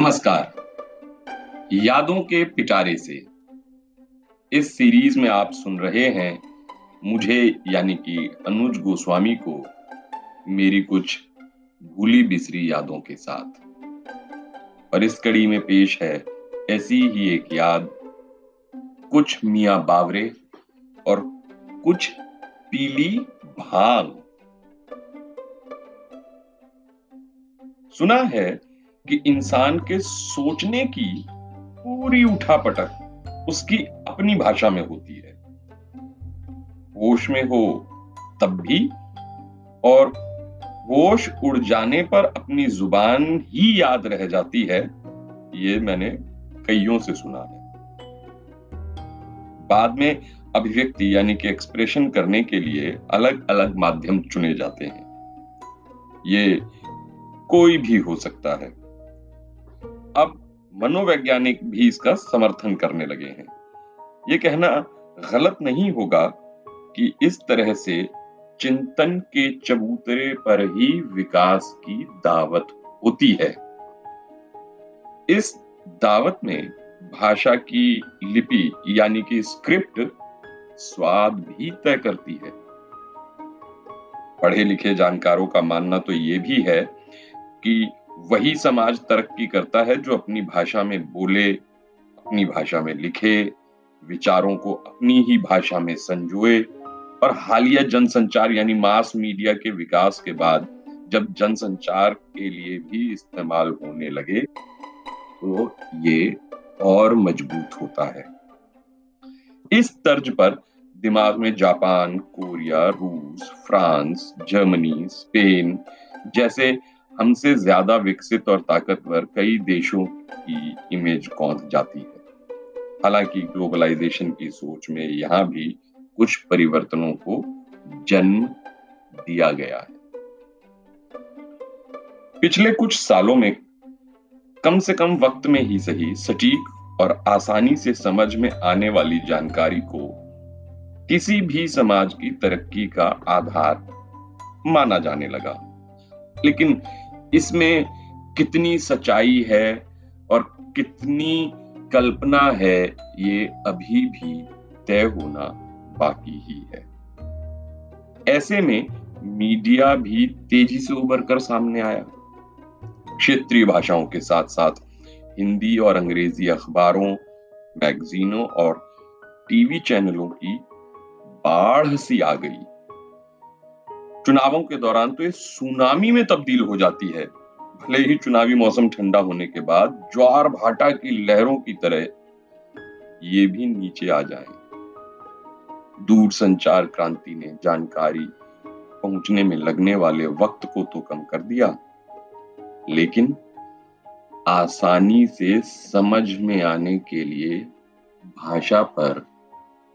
नमस्कार। यादों के पिटारे से। इस सीरीज़ में आप सुन रहे हैं मुझे यानी कि अनुज गोस्वामी को मेरी कुछ भूली बिसरी यादों के साथ। और इस कड़ी में पेश है ऐसी ही एक याद। कुछ मियाँ बावरे और कुछ पीली भाँग। सुना है कि इंसान के सोचने की पूरी उठापटक उसकी अपनी भाषा में होती है। होश में हो तब भी, और होश उड़ जाने पर अपनी ज़ुबान ही याद रह जाती है, ये मैंने कईयों से सुना है। बाद में अभिव्यक्ति यानी कि एक्सप्रेशन करने के लिए अलग अलग माध्यम चुने जाते हैं। ये कोई भी हो सकता है। मनोवैज्ञानिक भी इसका समर्थन करने लगे हैं। ये कहना गलत नहीं होगा कि इस तरह से चिंतन के चबूतरे पर ही विकास की दावत होती है। इस दावत में भाषा की लिपि यानी कि स्क्रिप्ट स्वाद भी तय करती है। पढ़े लिखे जानकारों का मानना तो ये भी है कि वही समाज तरक्की करता है जो अपनी भाषा में बोले, अपनी भाषा में लिखे, विचारों को अपनी ही भाषा में संजोए। और हालिया जनसंचार यानी मास मीडिया के विकास के बाद जब जनसंचार के लिए भी इस्तेमाल होने लगे तो ये और मज़बूत होता है। इस तर्ज पर दिमाग में जापान, कोरिया, रूस, फ्रांस, जर्मनी, स्पेन जैसे हमसे ज़्यादा विकसित और ताकतवर कई देशों की इमेज कौंध जाती है? हालाँकि ग्लोबलाइजेशन की सोच में यहाँ भी कुछ परिवर्तनों को जन्म दिया गया है। पिछले कुछ सालों में कम से कम वक्त में ही सही, सटीक और आसानी से समझ में आने वाली जानकारी को किसी भी समाज की तरक्की का आधार माना जाने लगा। लेकिन इसमें कितनी सच्चाई है और कितनी कल्पना है, ये अभी भी तय होना बाकी ही है। ऐसे में मीडिया भी तेज़ी से उभर कर सामने आया। क्षेत्रीय भाषाओं के साथ साथ हिंदी और अंग्रेज़ी अखबारों, मैगजीनों और टीवी चैनलों की बाढ़ सी आ गई। चुनावों के दौरान तो ये सुनामी में तब्दील हो जाती है। भले ही चुनावी मौसम ठंडा होने के बाद ज्वार भाटा की लहरों की तरह ये भी नीचे आ जाए। दूर संचार क्रांति ने जानकारी पहुँचने में लगने वाले वक्त को तो कम कर दिया। लेकिन आसानी से समझ में आने के लिए भाषा पर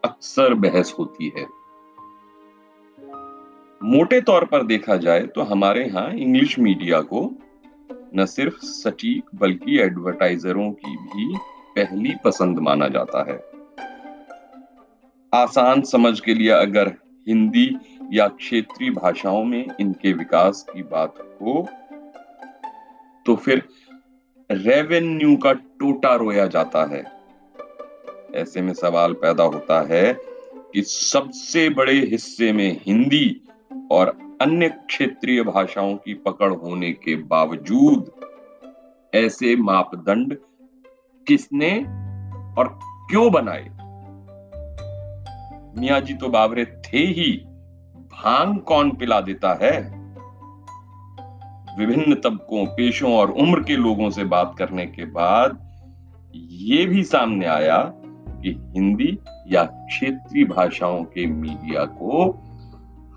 अक्सर बहस होती है। मोटे तौर पर देखा जाए तो हमारे यहाँ इंग्लिश मीडिया को न सिर्फ़ सटीक बल्कि एडवर्टाइजरों की भी पहली पसंद माना जाता है। आसान समझ के लिए अगर हिंदी या क्षेत्रीय भाषाओं में इनके विकास की बात हो तो फिर रेवेन्यू का टोटा रोया जाता है। ऐसे में सवाल पैदा होता है कि सबसे बड़े हिस्से में हिंदी और अन्य क्षेत्रीय भाषाओं की पकड़ होने के बावजूद ऐसे मापदंड किसने और क्यों बनाए? मिया जी तो बावरे थे ही, भाँग कौन पिला देता है? विभिन्न तबकों, पेशों और उम्र के लोगों से बात करने के बाद ये भी सामने आया कि हिंदी या क्षेत्रीय भाषाओं के मीडिया को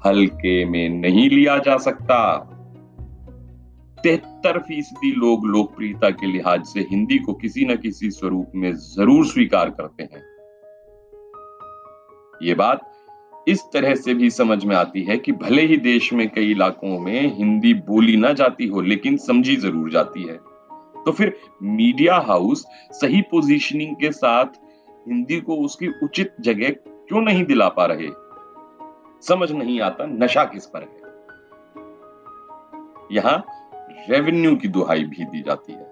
हल्के में नहीं लिया जा सकता। तिहत्तर फ़ीसदी लोग लोकप्रियता के लिहाज से हिंदी को किसी न किसी स्वरूप में ज़रूर स्वीकार करते हैं। ये बात इस तरह से भी समझ में आती है कि भले ही देश में कई इलाकों में हिंदी बोली ना जाती हो, लेकिन समझी ज़रूर जाती है। तो फिर मीडिया हाउस सही पोजीशनिंग के साथ हिंदी को उसकी उचित जगह क्यों नहीं दिला पा रहे? समझ नहीं आता नशा किस पर है। यहाँ रेवेन्यू की दुहाई भी दी जाती है।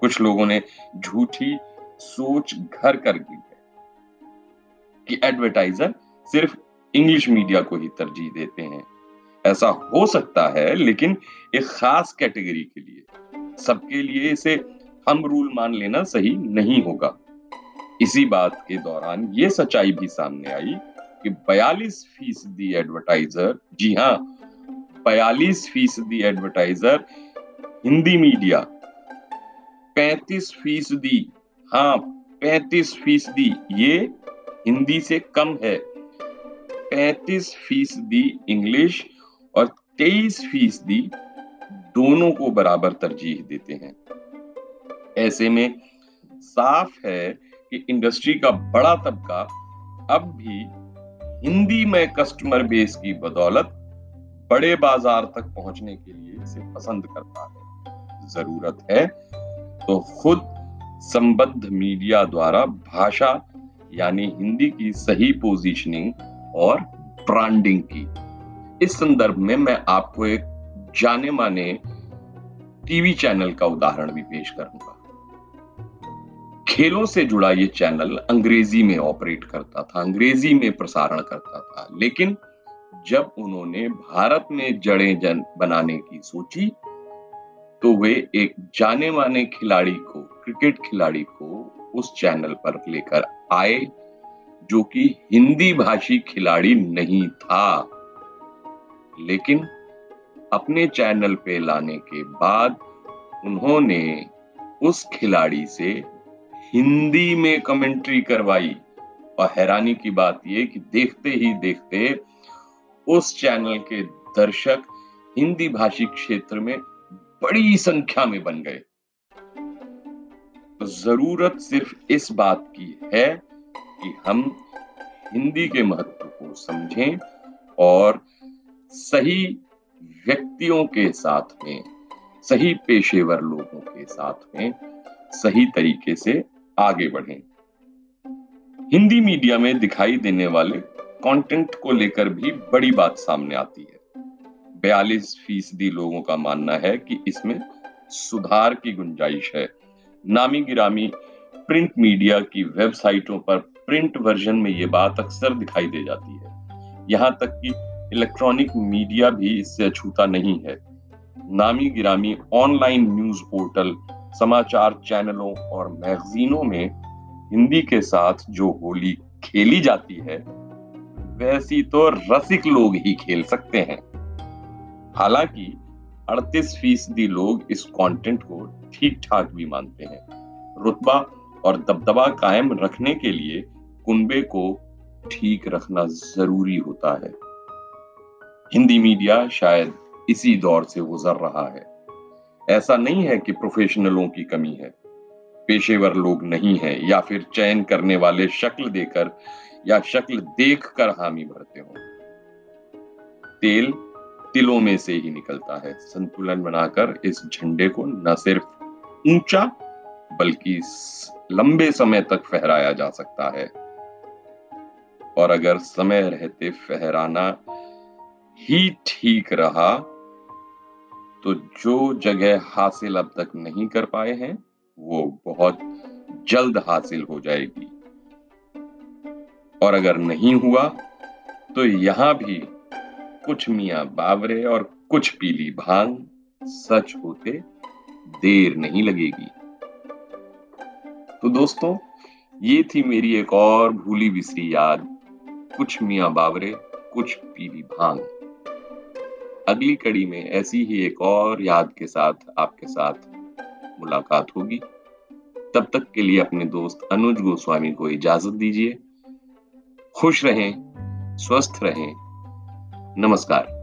कुछ लोगों ने झूठी सोच घर कर दी है कि एडवर्टाइजर सिर्फ़ इंग्लिश मीडिया को ही तरजीह देते हैं। ऐसा हो सकता है, लेकिन एक खास कैटेगरी के लिए। सबके लिए इसे हम रूल मान लेना सही नहीं होगा। इसी बात के दौरान ये सच्चाई भी सामने आई कि 42 फ़ीसदी एडवर्टाइजर जी हाँ 42 फ़ीसदी एडवर्टाइजर हिंदी मीडिया 35 फ़ीसदी हाँ 35 फ़ीसदी, ये हिंदी से कम है। 35 फ़ीसदी इंग्लिश और 23 फ़ीसदी दोनों को बराबर तरजीह देते हैं। ऐसे में साफ़ है कि इंडस्ट्री का बड़ा तबका अब भी हिंदी में कस्टमर बेस की बदौलत बड़े बाज़ार तक पहुँचने के लिए इसे पसंद करता है। ज़रूरत है तो खुद संबद्ध मीडिया द्वारा भाषा, यानी हिंदी की सही पोजीशनिंग और ब्रांडिंग की। इस संदर्भ में मैं आपको एक जाने माने टीवी चैनल का उदाहरण भी पेश करूँगा। खेलों से जुड़ा ये चैनल अंग्रेज़ी में ऑपरेट करता था, अंग्रेज़ी में प्रसारण करता था। लेकिन जब उन्होंने भारत में जड़ें जन बनाने की सोची तो वे एक जाने माने खिलाड़ी को, क्रिकेट खिलाड़ी को उस चैनल पर लेकर आए, जो कि हिंदी भाषी खिलाड़ी नहीं था। लेकिन अपने चैनल पे लाने के बाद उन्होंने उस खिलाड़ी से हिंदी में कमेंट्री करवाई। और हैरानी की बात यह कि देखते ही देखते उस चैनल के दर्शक हिंदी भाषी क्षेत्र में बड़ी संख्या में बन गए। तो ज़रूरत सिर्फ़ इस बात की है कि हम हिंदी के महत्व को समझें और सही व्यक्तियों के साथ में, सही पेशेवर लोगों के साथ में, सही तरीके से आगे बढ़ें। हिंदी मीडिया में दिखाई देने वाले कंटेंट को लेकर भी बड़ी बात सामने आती है। बयालीस फ़ीसदी लोगों का मानना है कि इसमें सुधार की गुंजाइश है। नामी गिरामी प्रिंट मीडिया की वेबसाइटों पर प्रिंट वर्जन में ये बात अक्सर दिखाई दे जाती है। यहाँ तक कि इलेक्ट्रॉनिक मीडिया भी इससे अछूता नहीं है। नामी गिरामी ऑनलाइन न्यूज़ पोर्टल समाचार चैनलों और मैगजीनों में हिंदी के साथ जो होली खेली जाती है, वैसी तो रसिक लोग ही खेल सकते हैं। हालाँकि 38 फ़ीसदी लोग इस कंटेंट को ठीक ठाक भी मानते हैं। रुतबा और दबदबा कायम रखने के लिए कुंबे को ठीक रखना ज़रूरी होता है। हिंदी मीडिया शायद इसी दौर से गुजर रहा है। ऐसा नहीं है कि प्रोफेशनलों की कमी है। पेशेवर लोग नहीं है, या फिर चयन करने वाले शक्ल देकर या शक्ल देखकर हामी भरते हो। तेल तिलों में से ही निकलता है। संतुलन बनाकर इस झंडे को न सिर्फ़ ऊँचा, बल्कि लंबे समय तक फहराया जा सकता है। और अगर समय रहते फहराना ही ठीक रहा तो जो जगह हासिल अब तक नहीं कर पाए हैं, वो बहुत जल्द हासिल हो जाएगी। और अगर नहीं हुआ तो यहाँ भी कुछ मियाँ बावरे और कुछ पीली भाँग सच होते देर नहीं लगेगी। तो दोस्तों, ये थी मेरी एक और भूली बिसरी याद। कुछ मियाँ बावरे, कुछ पीली भाँग। अगली कड़ी में ऐसी ही एक और याद के साथ आपके साथ मुलाकात होगी। तब तक के लिए अपने दोस्त अनुज गोस्वामी को इजाज़त दीजिए। खुश रहें, स्वस्थ रहें। नमस्कार।